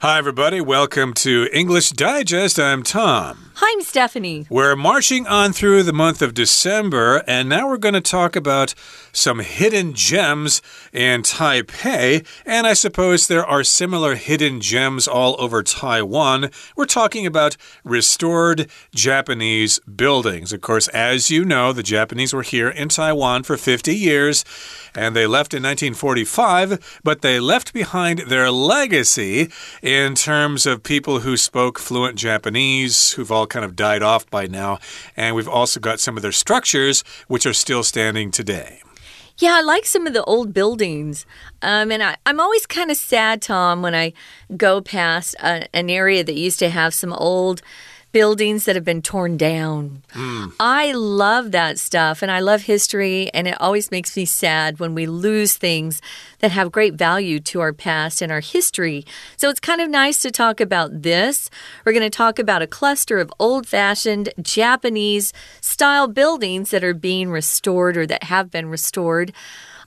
Hi, everybody. Welcome to English Digest. I'm Tom. Hi, I'm Stephanie. We're marching on through the month of December, and now we're going to talk about some hidden gems in Taipei. And I suppose there are similar hidden gems all over Taiwan. We're talking about restored Japanese buildings. Of course, as you know, the Japanese were here in Taiwan for 50 years, and they left in 1945, but they left behind their legacy in terms of people who spoke fluent Japanese, who've all kind of died off by now. And we've also got some of their structures, which are still standing today. Yeah, I like some of the old buildings. Um, and I, am always kind of sad, Tom, when I go past a, an area that used to have some old buildings that have been torn down. Mm. I love that stuff and I love history, and it always makes me sad when we lose things that have great value to our past and our history. So it's kind of nice to talk about this. We're going to talk about a cluster of old fashioned Japanese style buildings that are being restored or that have been restored.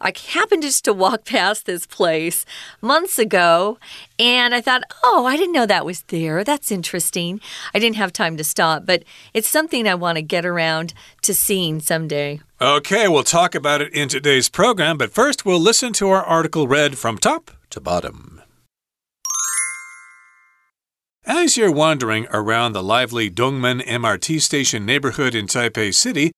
I happened just to walk past this place months ago and I thought, oh, I didn't know that was there. That's interesting. I didn't have time to stop, but it's something I want to get around to seeing someday. Okay, we'll talk about it in today's program, but first we'll listen to our article read from top to bottom. As you're wandering around the lively Dongmen MRT station neighborhood in Taipei City,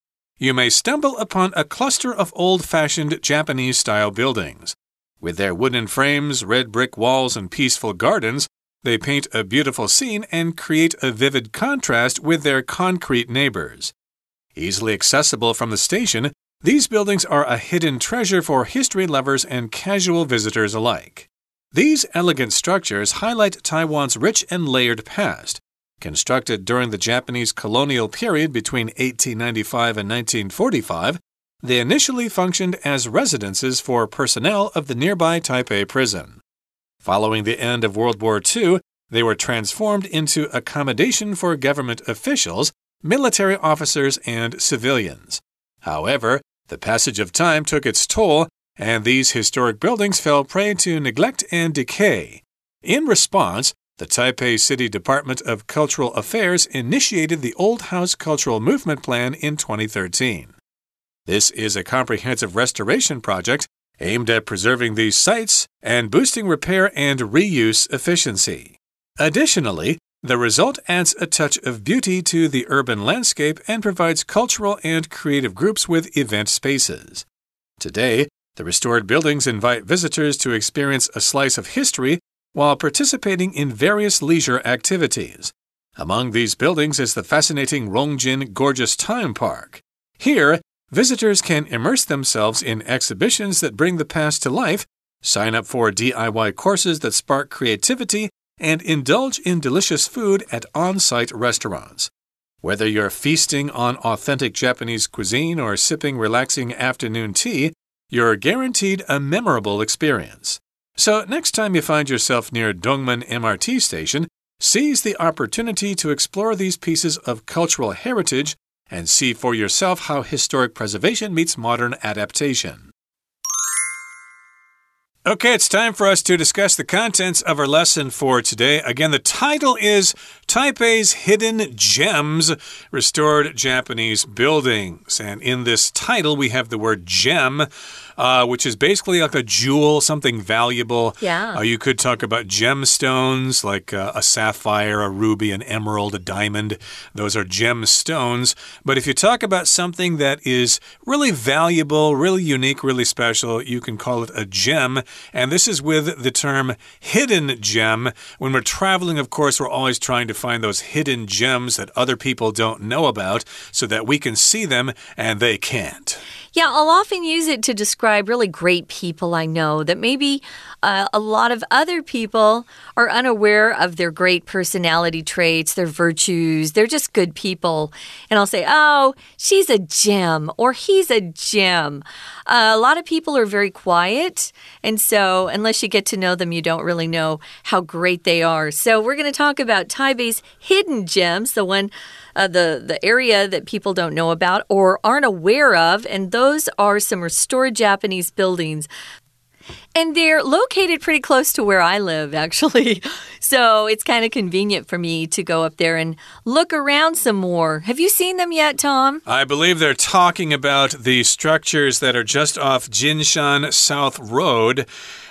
you may stumble upon a cluster of old fashioned Japanese style buildings. With their wooden frames, red brick walls, and peaceful gardens, they paint a beautiful scene and create a vivid contrast with their concrete neighbors. Easily accessible from the station, these buildings are a hidden treasure for history lovers and casual visitors alike. These elegant structures highlight Taiwan's rich and layered past, Constructed during the Japanese colonial period between 1895 and 1945, they initially functioned as residences for personnel of the nearby Taipei prison. Following the end of World War II, they were transformed into accommodation for government officials, military officers, and civilians. However, the passage of time took its toll, and these historic buildings fell prey to neglect and decay. In response, the Taipei City Department of Cultural Affairs initiated the Old House Cultural Movement Plan in 2013. This is a comprehensive restoration project aimed at preserving these sites and boosting repair and reuse efficiency. Additionally, the result adds a touch of beauty to the urban landscape and provides cultural and creative groups with event spaces. Today, the restored buildings invite visitors to experience a slice of history while participating in various leisure activities. Among these buildings is the fascinating Rongjin Gorgeous Time Park. Here, visitors can immerse themselves in exhibitions that bring the past to life, sign up for DIY courses that spark creativity, and indulge in delicious food at on site restaurants. Whether you're feasting on authentic Japanese cuisine or sipping relaxing afternoon tea, you're guaranteed a memorable experience. So, next time you find yourself near Dongmen MRT station, seize the opportunity to explore these pieces of cultural heritage and see for yourself how historic preservation meets modern adaptation. Okay, it's time for us to discuss the contents of our lesson for today. Again, the title is Taipei's Hidden Gems Restored Japanese Buildings. And in this title, we have the word gem uh, which is basically like a jewel, something valuable. Yeah. Uh, you could talk about gemstones like uh, a sapphire, a ruby, an emerald, a diamond. Those are gemstones. But if you talk about something that is really valuable, really unique, really special, you can call it a gem. And this is with the term hidden gem. When we're traveling, of course, we're always trying to find those hidden gems that other people don't know about so that we can see them and they can't. Yeah, I'll often use it to describe really great people I know that maybe uh, a lot of other people are unaware of their great personality traits, their virtues. They're just good people. And I'll say, oh, she's a gem or he's a gem. Uh, a lot of people are very quiet. And so, unless you get to know them, you don't really know how great they are. So, we're going to talk about Taipei's hidden gems, the one uh, the the area that people don't know about or aren't aware of, and those are some restored Japanese buildings. And they're located pretty close to where I live, actually. So it's kind of convenient for me to go up there and look around some more. Have you seen them yet, Tom? I believe they're talking about the structures that are just off Jinshan South Road.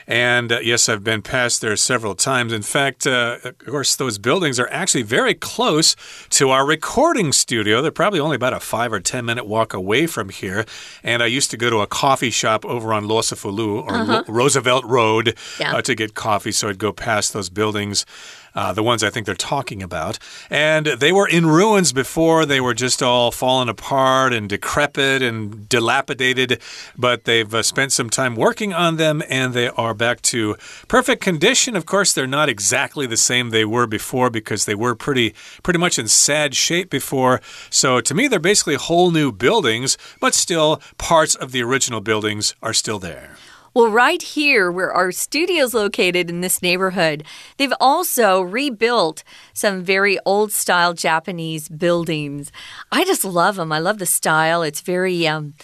And uh, yes, I've been past there several times. In fact, uh, of course, those buildings are actually very close to our recording studio. They're probably only about a five or 10 minute walk away from here. And I used to go to a coffee shop over on Losafulu or uh -huh. Roosevelt Road yeah. uh, to get coffee. So I'd go past those buildings uh, the ones I think they're talking about. And they were in ruins before. They were just all fallen apart and decrepit and dilapidated, but they've uh, spent some time working on them and they are back to perfect condition. Of course, they're not exactly the same they were before because they were pretty, pretty much in sad shape before. So to me, they're basically whole new buildings, but still parts of the original buildings are still there. Well, right here, where our studio is located in this neighborhood, they've also rebuilt some very old style Japanese buildings. I just love them. I love the style. It's very um,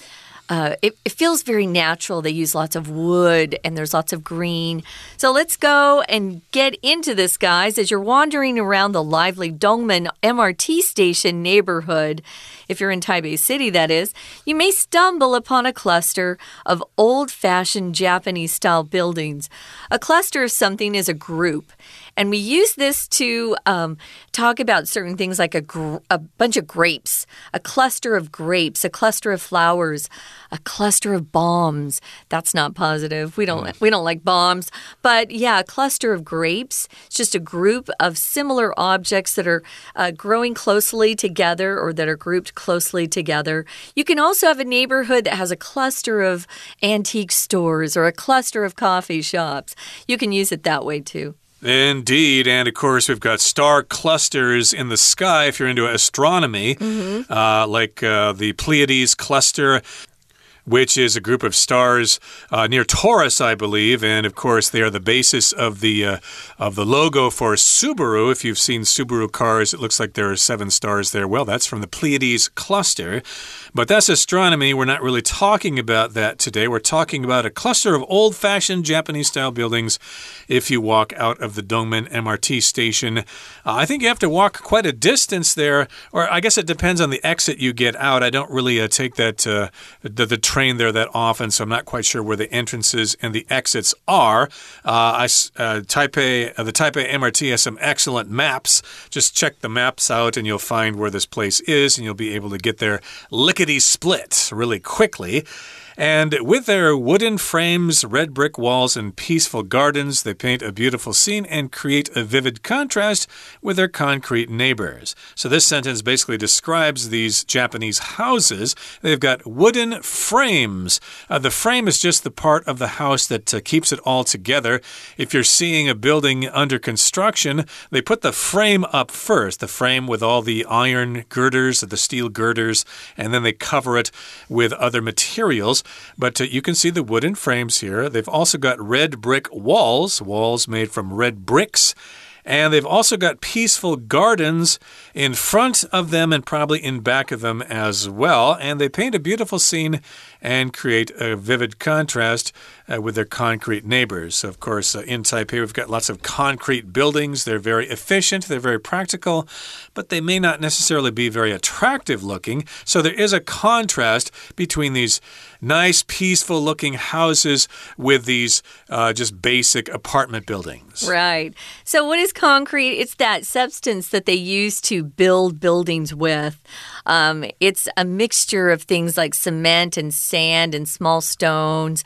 uh, it, it, feels very natural. They use lots of wood and there's lots of green. So let's go and get into this, guys. As you're wandering around the lively Dongmen MRT station neighborhood, if you're in Taipei City, that is, you may stumble upon a cluster of old fashioned Japanese style buildings. A cluster of something is a group. And we use this to um, talk about certain things like a, a bunch of grapes, a cluster of grapes, a cluster of flowers, a cluster of bombs. That's not positive. We don't we don't like bombs, but yeah, a cluster of grapes. It's just a group of similar objects that are uh, growing closely together or that are grouped closely together. You can also have a neighborhood that has a cluster of antique stores or a cluster of coffee shops. You can use it that way too. Indeed. And of course, we've got star clusters in the sky if you're into astronomy, mm -hmm. uh, like uh, the Pleiades cluster which is a group of stars uh, near Taurus, I believe, and of course they are the basis of the uh, of the logo for Subaru. If you've seen Subaru cars, it looks like there are seven stars there. Well, that's from the Pleiades cluster. But that's astronomy. We're not really talking about that today. We're talking about a cluster of old fashioned Japanese style buildings if you walk out of the Dongmen MRT station. Uh, I think you have to walk quite a distance there, or I guess it depends on the exit you get out. I don't really uh, take that uh, the, the train there that often, so I'm not quite sure where the entrances and the exits are. Uh, I, uh, Taipei, uh, the Taipei MRT has some excellent maps. Just check the maps out and you'll find where this place is, and you'll be able to get there lickety split really quickly. And with their wooden frames, red brick walls, and peaceful gardens, they paint a beautiful scene and create a vivid contrast with their concrete neighbors. So this sentence basically describes these Japanese houses. They've got wooden frames. Uh, the frame is just the part of the house that uh, keeps it all together. If you're seeing a building under construction, they put the frame up first, the frame with all the iron girders, the steel girders, and then they cover it with other materials. But uh, you can see the wooden frames here. They've also got red brick walls, walls made from red bricks. And they've also got peaceful gardens in front of them and probably in back of them as well. And they paint a beautiful scene and create a vivid contrast uh, with their concrete neighbors. So, of course, uh, in Taipei, we've got lots of concrete buildings. They're very efficient, they're very practical, but they may not necessarily be very attractive looking. So, there is a contrast between these nice, peaceful looking houses with these uh, just basic apartment buildings. Right. So, what is concrete? It's that substance that they use to build buildings with. Um, it's a mixture of things like cement and sand and small stones.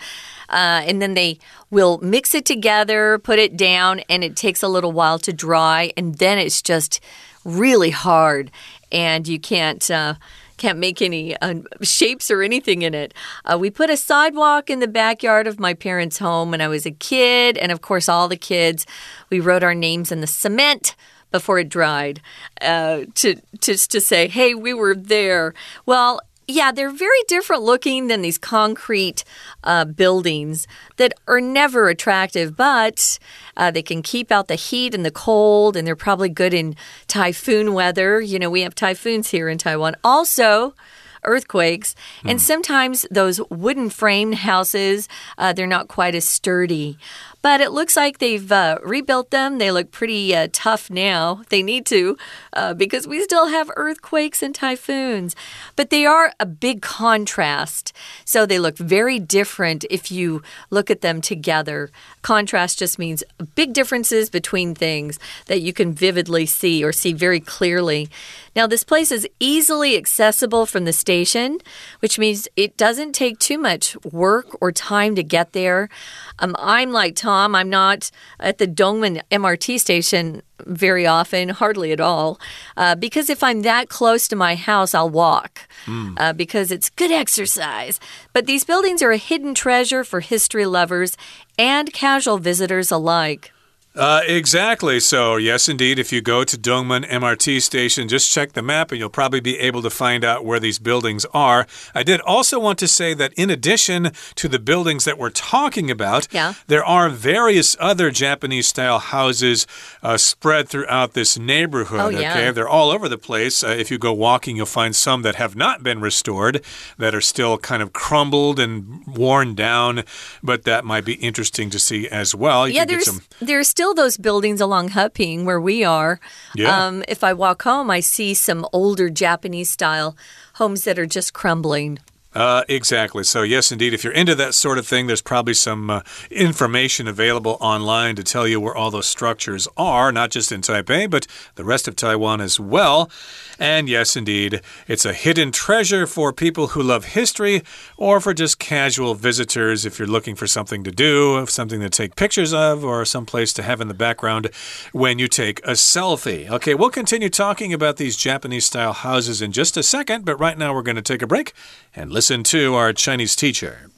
Uh, and then they will mix it together, put it down, and it takes a little while to dry. And then it's just really hard, and you can't. Uh, can't make any uh, shapes or anything in it. Uh, we put a sidewalk in the backyard of my parents' home when I was a kid, and of course, all the kids, we wrote our names in the cement before it dried uh, to, to to say, "Hey, we were there." Well, yeah, they're very different looking than these concrete uh, buildings that are never attractive, but uh, they can keep out the heat and the cold, and they're probably good in typhoon weather. You know, we have typhoons here in Taiwan. Also, earthquakes. And sometimes those wooden framed houses, uh, they're not quite as sturdy. But it looks like they've uh, rebuilt them. They look pretty uh, tough now. They need to uh, because we still have earthquakes and typhoons. But they are a big contrast. So they look very different if you look at them together. Contrast just means big differences between things that you can vividly see or see very clearly. Now, this place is easily accessible from the station, which means it doesn't take too much work or time to get there. Um, I'm like Tom, I'm not at the Dongmen MRT station very often, hardly at all, uh, because if I'm that close to my house, I'll walk mm. uh, because it's good exercise. But these buildings are a hidden treasure for history lovers and casual visitors alike. Uh, exactly. So, yes, indeed, if you go to Dongmen MRT station, just check the map and you'll probably be able to find out where these buildings are. I did also want to say that in addition to the buildings that we're talking about, yeah. there are various other Japanese style houses uh, spread throughout this neighborhood. Oh, yeah. Okay, they're all over the place. Uh, if you go walking, you'll find some that have not been restored, that are still kind of crumbled and worn down, but that might be interesting to see as well. You yeah, there's, some... there's still still those buildings along Heping where we are. Yeah. Um, if I walk home, I see some older Japanese style homes that are just crumbling. Uh, exactly. So, yes, indeed, if you're into that sort of thing, there's probably some uh, information available online to tell you where all those structures are, not just in Taipei, but the rest of Taiwan as well. And yes, indeed, it's a hidden treasure for people who love history or for just casual visitors if you're looking for something to do, something to take pictures of, or some place to have in the background when you take a selfie. Okay, we'll continue talking about these Japanese style houses in just a second, but right now we're going to take a break and listen to our Chinese teacher.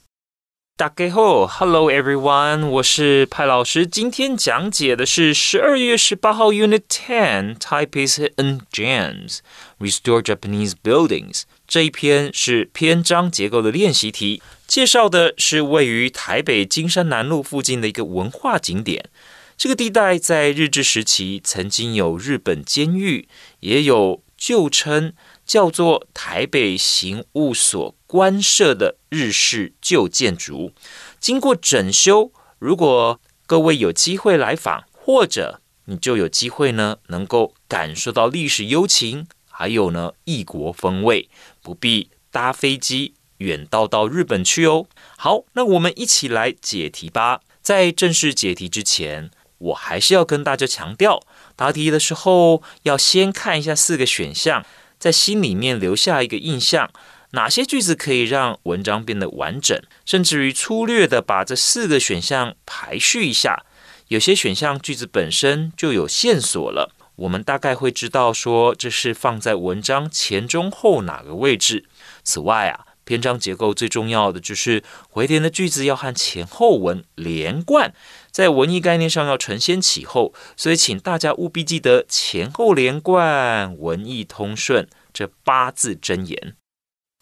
大家好，Hello everyone，我是派老师。今天讲解的是十二月十八号 Unit Ten Taipei's Hidden Gems Restore Japanese Buildings 这一篇是篇章结构的练习题，介绍的是位于台北金山南路附近的一个文化景点。这个地带在日治时期曾经有日本监狱，也有旧称。 叫做台北刑务所官舍的日式旧建筑，经过整修。如果各位有机会来访，或者你就有机会呢，能够感受到历史幽情，还有呢异国风味，不必搭飞机远道到日本去哦。好，那我们一起来解题吧。在正式解题之前，我还是要跟大家强调，答题的时候要先看一下四个选项。在心里面留下一个印象，哪些句子可以让文章变得完整？甚至于粗略的把这四个选项排序一下。有些选项句子本身就有线索了，我们大概会知道说这是放在文章前中后哪个位置。此外啊。篇章结构最重要的就是回填的句子要和前后文连贯，在文艺概念上要承先启后，所以请大家务必记得前后连贯、文艺通顺这八字真言。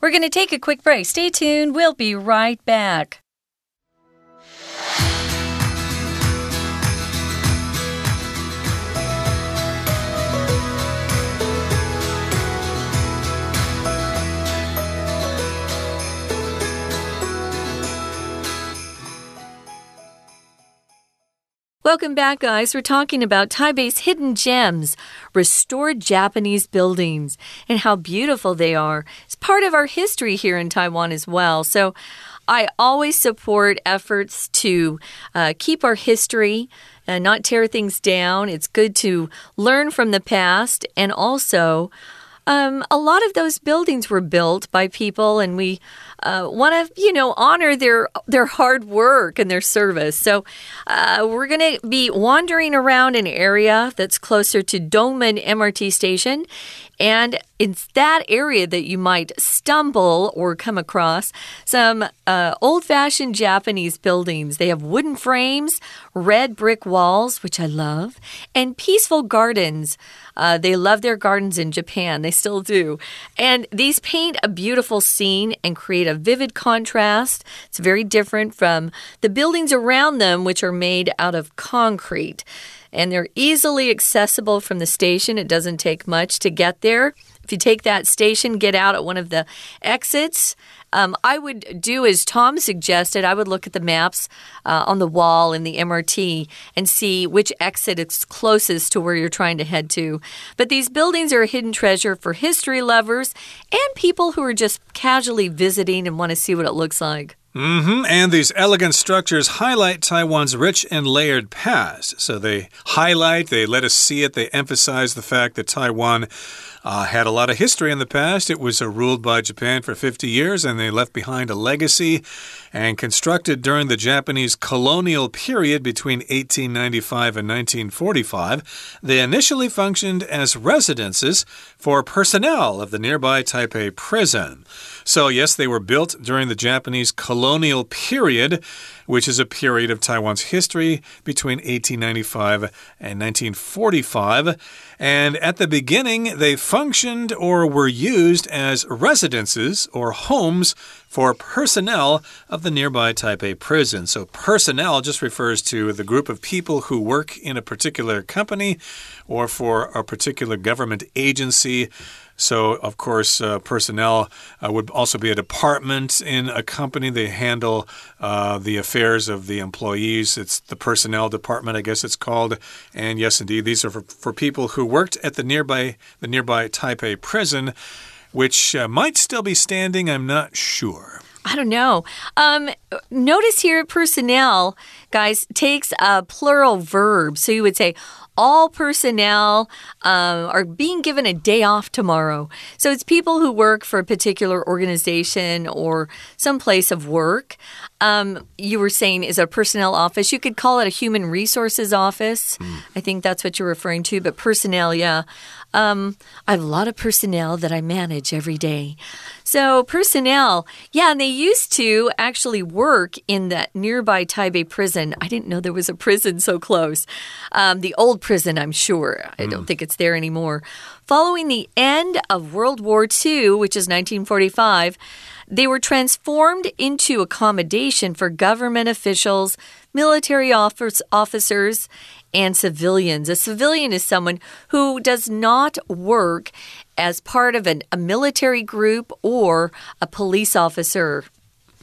We're going to take a quick break. Stay tuned. We'll be right back. Welcome back, guys. We're talking about Taipei's hidden gems, restored Japanese buildings, and how beautiful they are. It's part of our history here in Taiwan as well. So I always support efforts to uh, keep our history and not tear things down. It's good to learn from the past and also. Um, a lot of those buildings were built by people, and we uh, want to, you know, honor their their hard work and their service. So uh, we're going to be wandering around an area that's closer to Dongmen MRT station, and it's that area that you might stumble or come across some uh, old fashioned Japanese buildings. They have wooden frames, red brick walls, which I love, and peaceful gardens. Uh, they love their gardens in Japan. They still do. And these paint a beautiful scene and create a vivid contrast. It's very different from the buildings around them, which are made out of concrete. And they're easily accessible from the station. It doesn't take much to get there. If you take that station, get out at one of the exits. Um, I would do as Tom suggested. I would look at the maps uh, on the wall in the MRT and see which exit is closest to where you're trying to head to. But these buildings are a hidden treasure for history lovers and people who are just casually visiting and want to see what it looks like. Mm -hmm. And these elegant structures highlight Taiwan's rich and layered past. So they highlight, they let us see it, they emphasize the fact that Taiwan uh, had a lot of history in the past. It was uh, ruled by Japan for 50 years, and they left behind a legacy. And constructed during the Japanese colonial period between 1895 and 1945, they initially functioned as residences for personnel of the nearby Taipei prison. So, yes, they were built during the Japanese colonial period, which is a period of Taiwan's history between 1895 and 1945. And at the beginning, they functioned or were used as residences or homes for personnel of the nearby Taipei prison. So, personnel just refers to the group of people who work in a particular company or for a particular government agency. So, of course, uh, personnel uh, would also be a department in a company. They handle uh, the affairs of the employees. It's the personnel department, I guess it's called. And yes, indeed, these are for, for people who worked at the nearby the nearby Taipei prison, which uh, might still be standing. I'm not sure. I don't know. Um, notice here, personnel, guys, takes a plural verb. So you would say, all personnel um, are being given a day off tomorrow. So it's people who work for a particular organization or some place of work. Um, you were saying is a personnel office. You could call it a human resources office. Mm. I think that's what you're referring to. But personnel, yeah. Um, I have a lot of personnel that I manage every day. So, personnel, yeah, and they used to actually work in that nearby Taipei prison. I didn't know there was a prison so close. Um, the old prison, I'm sure. I don't mm. think it's there anymore. Following the end of World War II, which is 1945, they were transformed into accommodation for government officials, military officers, and civilians. A civilian is someone who does not work as part of an, a military group or a police officer.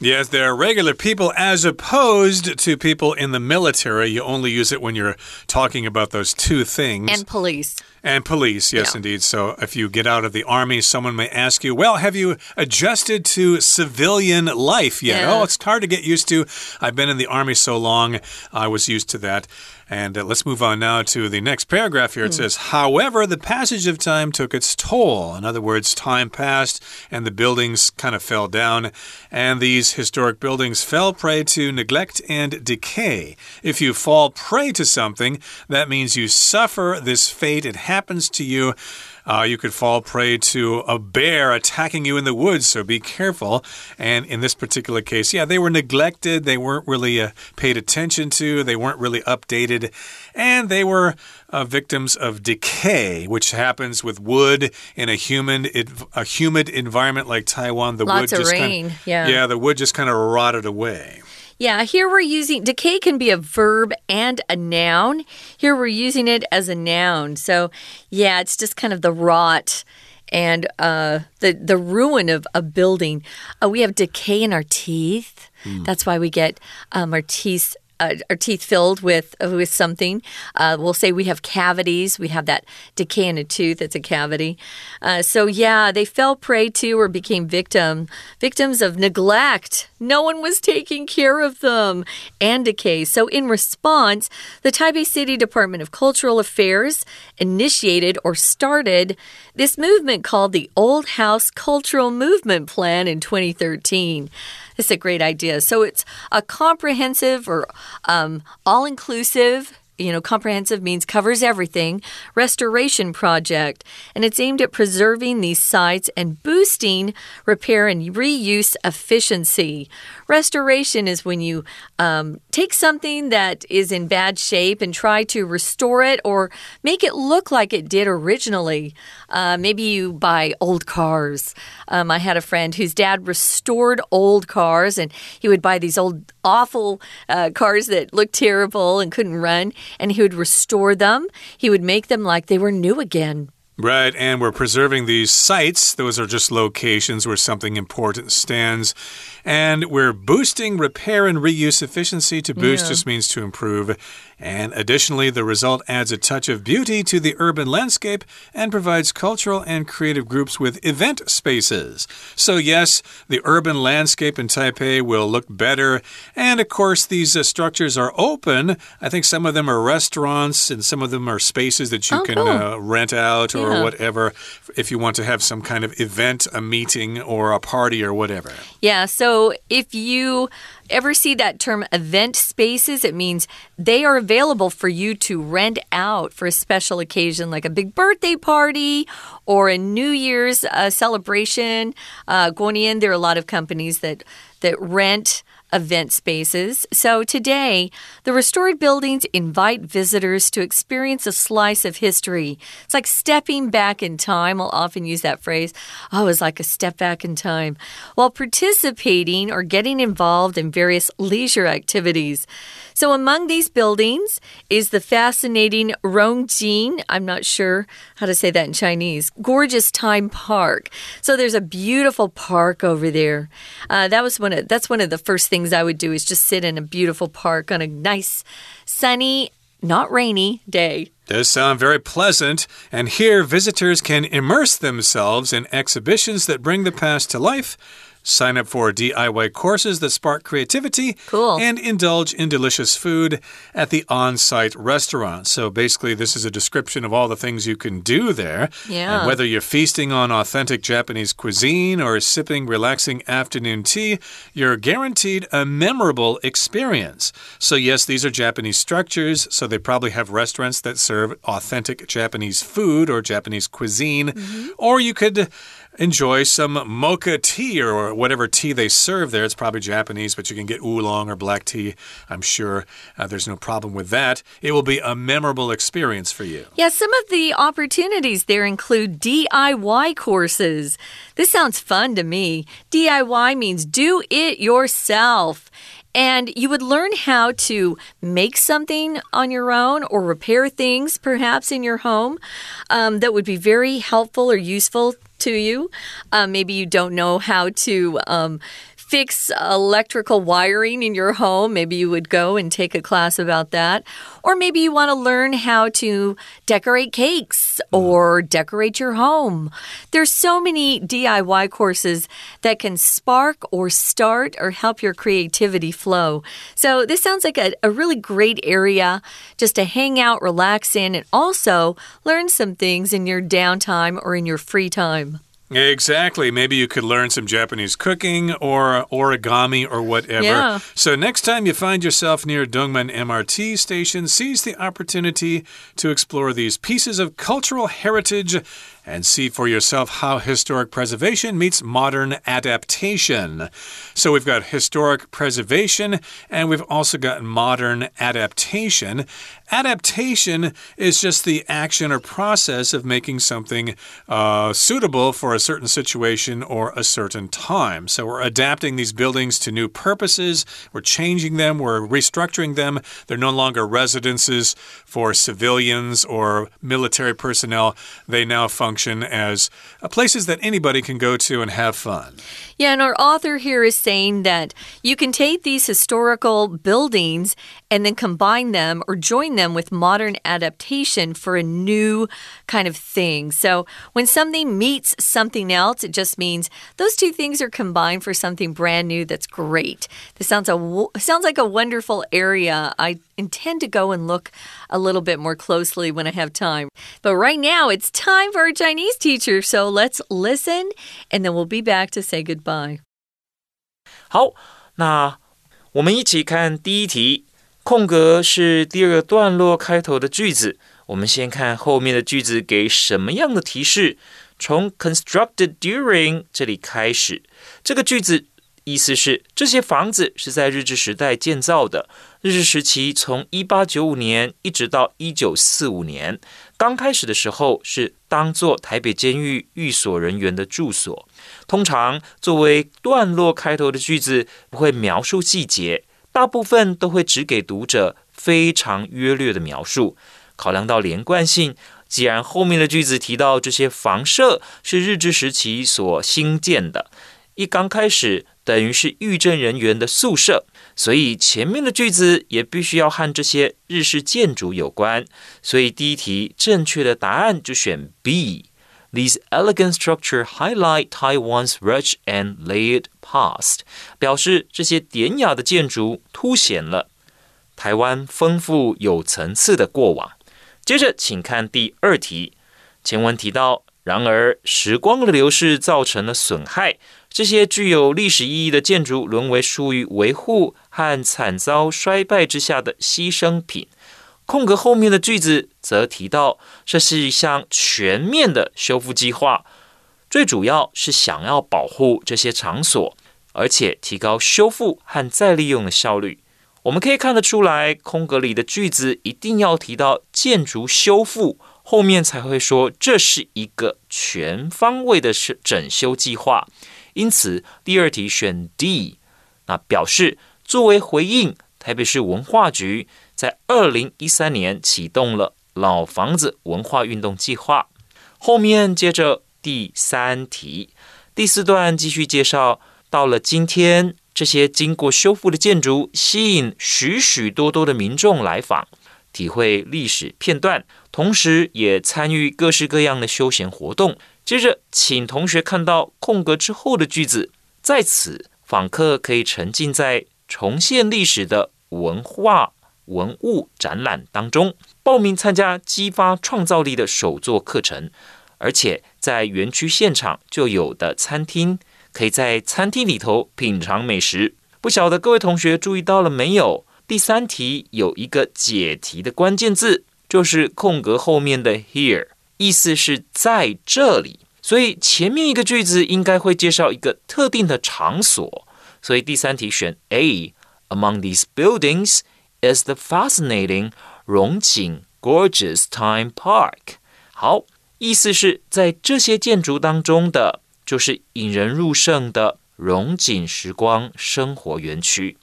Yes, there are regular people as opposed to people in the military. You only use it when you're talking about those two things. And police. And police, yes, yeah. indeed. So if you get out of the army, someone may ask you, Well, have you adjusted to civilian life yet? Yeah. Oh, it's hard to get used to. I've been in the army so long, I was used to that. And uh, let's move on now to the next paragraph here. It mm. says, However, the passage of time took its toll. In other words, time passed and the buildings kind of fell down, and these historic buildings fell prey to neglect and decay. If you fall prey to something, that means you suffer this fate. It happens to you. Uh, you could fall prey to a bear attacking you in the woods, so be careful. And in this particular case, yeah, they were neglected. They weren't really uh, paid attention to. They weren't really updated. And they were uh, victims of decay, which happens with wood in a humid, a humid environment like Taiwan. The Lots wood just rain, kind of, yeah. Yeah, the wood just kind of rotted away. Yeah, here we're using decay can be a verb and a noun. Here we're using it as a noun. So, yeah, it's just kind of the rot and uh, the the ruin of a building. Uh, we have decay in our teeth. Mm. That's why we get um, our teeth uh, our teeth filled with with something. Uh, we'll say we have cavities. We have that decay in a tooth. It's a cavity. Uh, so yeah, they fell prey to or became victim victims of neglect. No one was taking care of them and decay. So in response, the Taipei City Department of Cultural Affairs initiated or started this movement called the Old House Cultural Movement Plan in 2013. It's a great idea. So it's a comprehensive or um, all inclusive you know, comprehensive means covers everything, restoration project. And it's aimed at preserving these sites and boosting repair and reuse efficiency. Restoration is when you um, take something that is in bad shape and try to restore it or make it look like it did originally. Uh, maybe you buy old cars. Um, I had a friend whose dad restored old cars, and he would buy these old, awful uh, cars that looked terrible and couldn't run. and he would restore them. He would make them like they were new again. Right, and we're preserving these sites. Those are just locations where something important stands. And we're boosting repair and reuse efficiency. To boost Yeah. just means to improve. And additionally, the result adds a touch of beauty to the urban landscape and provides cultural and creative groups with event spaces. So, yes, the urban landscape in Taipei will look better. And of course, these uh, structures are open. I think some of them are restaurants and some of them are spaces that you Oh, can cool. uh, rent out or Yeah. whatever if you want to have some kind of event, a meeting, or a party or whatever. Yeah, so if you ever see that term event spaces, it means they are available for you to rent out for a special occasion like a big birthday party or a New Year's uh, celebration. Uh, in. there are a lot of companies that that rent event spaces. So today, the restored buildings invite visitors to experience a slice of history. It's like stepping back in time. I'll often use that phrase. Oh, it's like a step back in time. While participating or getting involved in various leisure activities. So among these buildings is the fascinating Rongjin. I'm not sure how to say that in Chinese. Gorgeous Time Park. So there's a beautiful park over there. Uh, that was one of that's one of the first things I would do is just sit in a beautiful park on a nice, sunny, not rainy day. Does sound very pleasant, and here visitors can immerse themselves in exhibitions that bring the past to life. Sign up for DIY courses that spark creativity Cool. and indulge in delicious food at the on site restaurant. So basically, this is a description of all the things you can do there. Yeah. And whether you're feasting on authentic Japanese cuisine or sipping relaxing afternoon tea, you're guaranteed a memorable experience. So, yes, these are Japanese structures, so they probably have restaurants that serve authentic Japanese food or Japanese cuisine. Mm-hmm. Or you could enjoy some matcha tea or whatever tea they serve there. It's probably Japanese, but you can get oolong or black tea. I'm sure uh, there's no problem with that. It will be a memorable experience for you. Yeah, some of the opportunities there include DIY courses. This sounds fun to me. DIY means do it yourself. And you would learn how to make something on your own or repair things perhaps in your home um, that would be very helpful or useful to you. Um, maybe you don't know how to. Um, fix electrical wiring in your home. Maybe you would go and take a class about that. Or maybe you want to learn how to decorate cakes mm-hmm. or decorate your home. There's so many DIY courses that can spark or start or help your creativity flow. So this sounds like a, a really great area just to hang out, relax in, and also learn some things in your downtime or in your free time. Exactly. Maybe you could learn some Japanese cooking or origami or whatever. Yeah. So, next time you find yourself near Dongmen MRT station, seize the opportunity to explore these pieces of cultural heritage and see for yourself how historic preservation meets modern adaptation. So, we've got historic preservation and we've also got modern adaptation. Adaptation is just the action or process of making something uh, suitable for a certain situation or a certain time. So we're adapting these buildings to new purposes, we're changing them, we're restructuring them. They're no longer residences for civilians or military personnel. They now function as uh, places that anybody can go to and have fun. Yeah, and our author here is saying that you can take these historical buildings and then combine them or join them with modern adaptation for a new kind of thing. So when something meets something else, it just means those two things are combined for something brand new that's great. This sounds a sounds like a wonderful area. I intend to go and look a little bit more closely when I have time. But right now, it's time for our Chinese teacher. So let's listen, and then we'll be back to say goodbye. 好，那我们一起看第一题，空格是第二个段落开头的句子。我们先看后面的句子给什么样的提示。从 constructed during 这里开始，这个句子 意思是这些房子是在日治时代建造的。日治时期从一八九五年一直到一九四五年，刚开始的时候是当做台北监狱寓所人员的住所。通常作为段落开头的句子不会描述细节，大部分都会只给读者非常约略的描述。考量到连贯性，既然后面的句子提到这些房舍是日治时期所兴建的，一刚开始等于是狱政人员的宿舍，所以前面的句子也必须要和这些日式建筑有关。所以第一题正确的答案就选 B。These elegant structure highlight Taiwan's rich and layered past，表示这些典雅的建筑凸显了台湾丰富有层次的过往。接着，请看第二题。前文提到，然而时光的流逝造成了损害，这些具有历史意义的建筑沦为疏于维护和惨遭衰败之下的牺牲品。空格后面的句子则提到，这是一项全面的修复计划，最主要是想要保护这些场所，而且提高修复和再利用的效率。我们可以看得出来，空格里的句子一定要提到建筑修复，后面才会说这是一个全方位的整整修计划。因此，第二题选 D，那表示作为回应，台北市文化局在二零一三年启动了老房子文化运动计划。后面接着第三题，第四段继续介绍，到了今天。这些经过修复的建筑吸引许许多多的民众来访，体会历史片段，同时也参与各式各样的休闲活动。接着，请同学看到空格之后的句子，在此访客可以沉浸在重现历史的文化文物展览当中，报名参加激发创造力的手作课程，而且在园区现场就有的餐厅。可以在餐厅里头品尝美食，不晓得各位同学注意到了没有？第三题有一个解题的关键字，就是空格后面的 here，意思是在这里。所以前面一个句子应该会介绍一个特定的场所，所以第三题选 A。Among these buildings is the fascinating 荣景 Gorgeous Time Park。好，意思是在这些建筑当中的。就是引人入胜的荣景时光生活园区。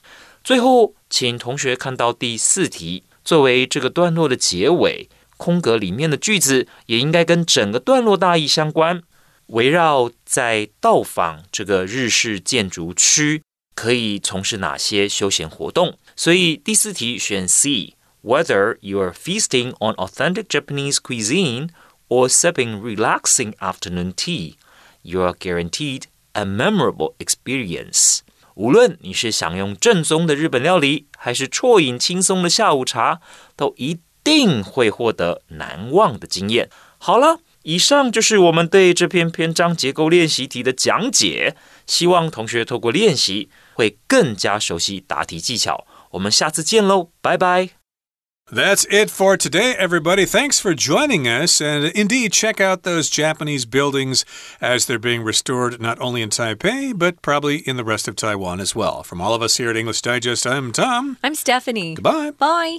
最后，请同学看到第四题，作为这个段落的结尾，空格里面的句子也应该跟整个段落大意相关。围绕在到访这个日式建筑区，可以从事哪些休闲活动？所以第四题选 C。Whether you are feasting on authentic Japanese cuisine or sipping relaxing afternoon tea. You are guaranteed a memorable experience。 无论你是享用正宗的日本料理，还是啜饮轻松的下午茶，都一定会获得难忘的经验。好了，以上就是我们对这篇篇章结构练习题的讲解。希望同学透过练习，会更加熟悉答题技巧。我们下次见喽，拜拜。That's it for today, everybody. Thanks for joining us. And indeed, check out those Japanese buildings as they're being restored not only in Taipei, but probably in the rest of Taiwan as well. From all of us here at English Digest, I'm Tom. I'm Stephanie. Goodbye. Bye.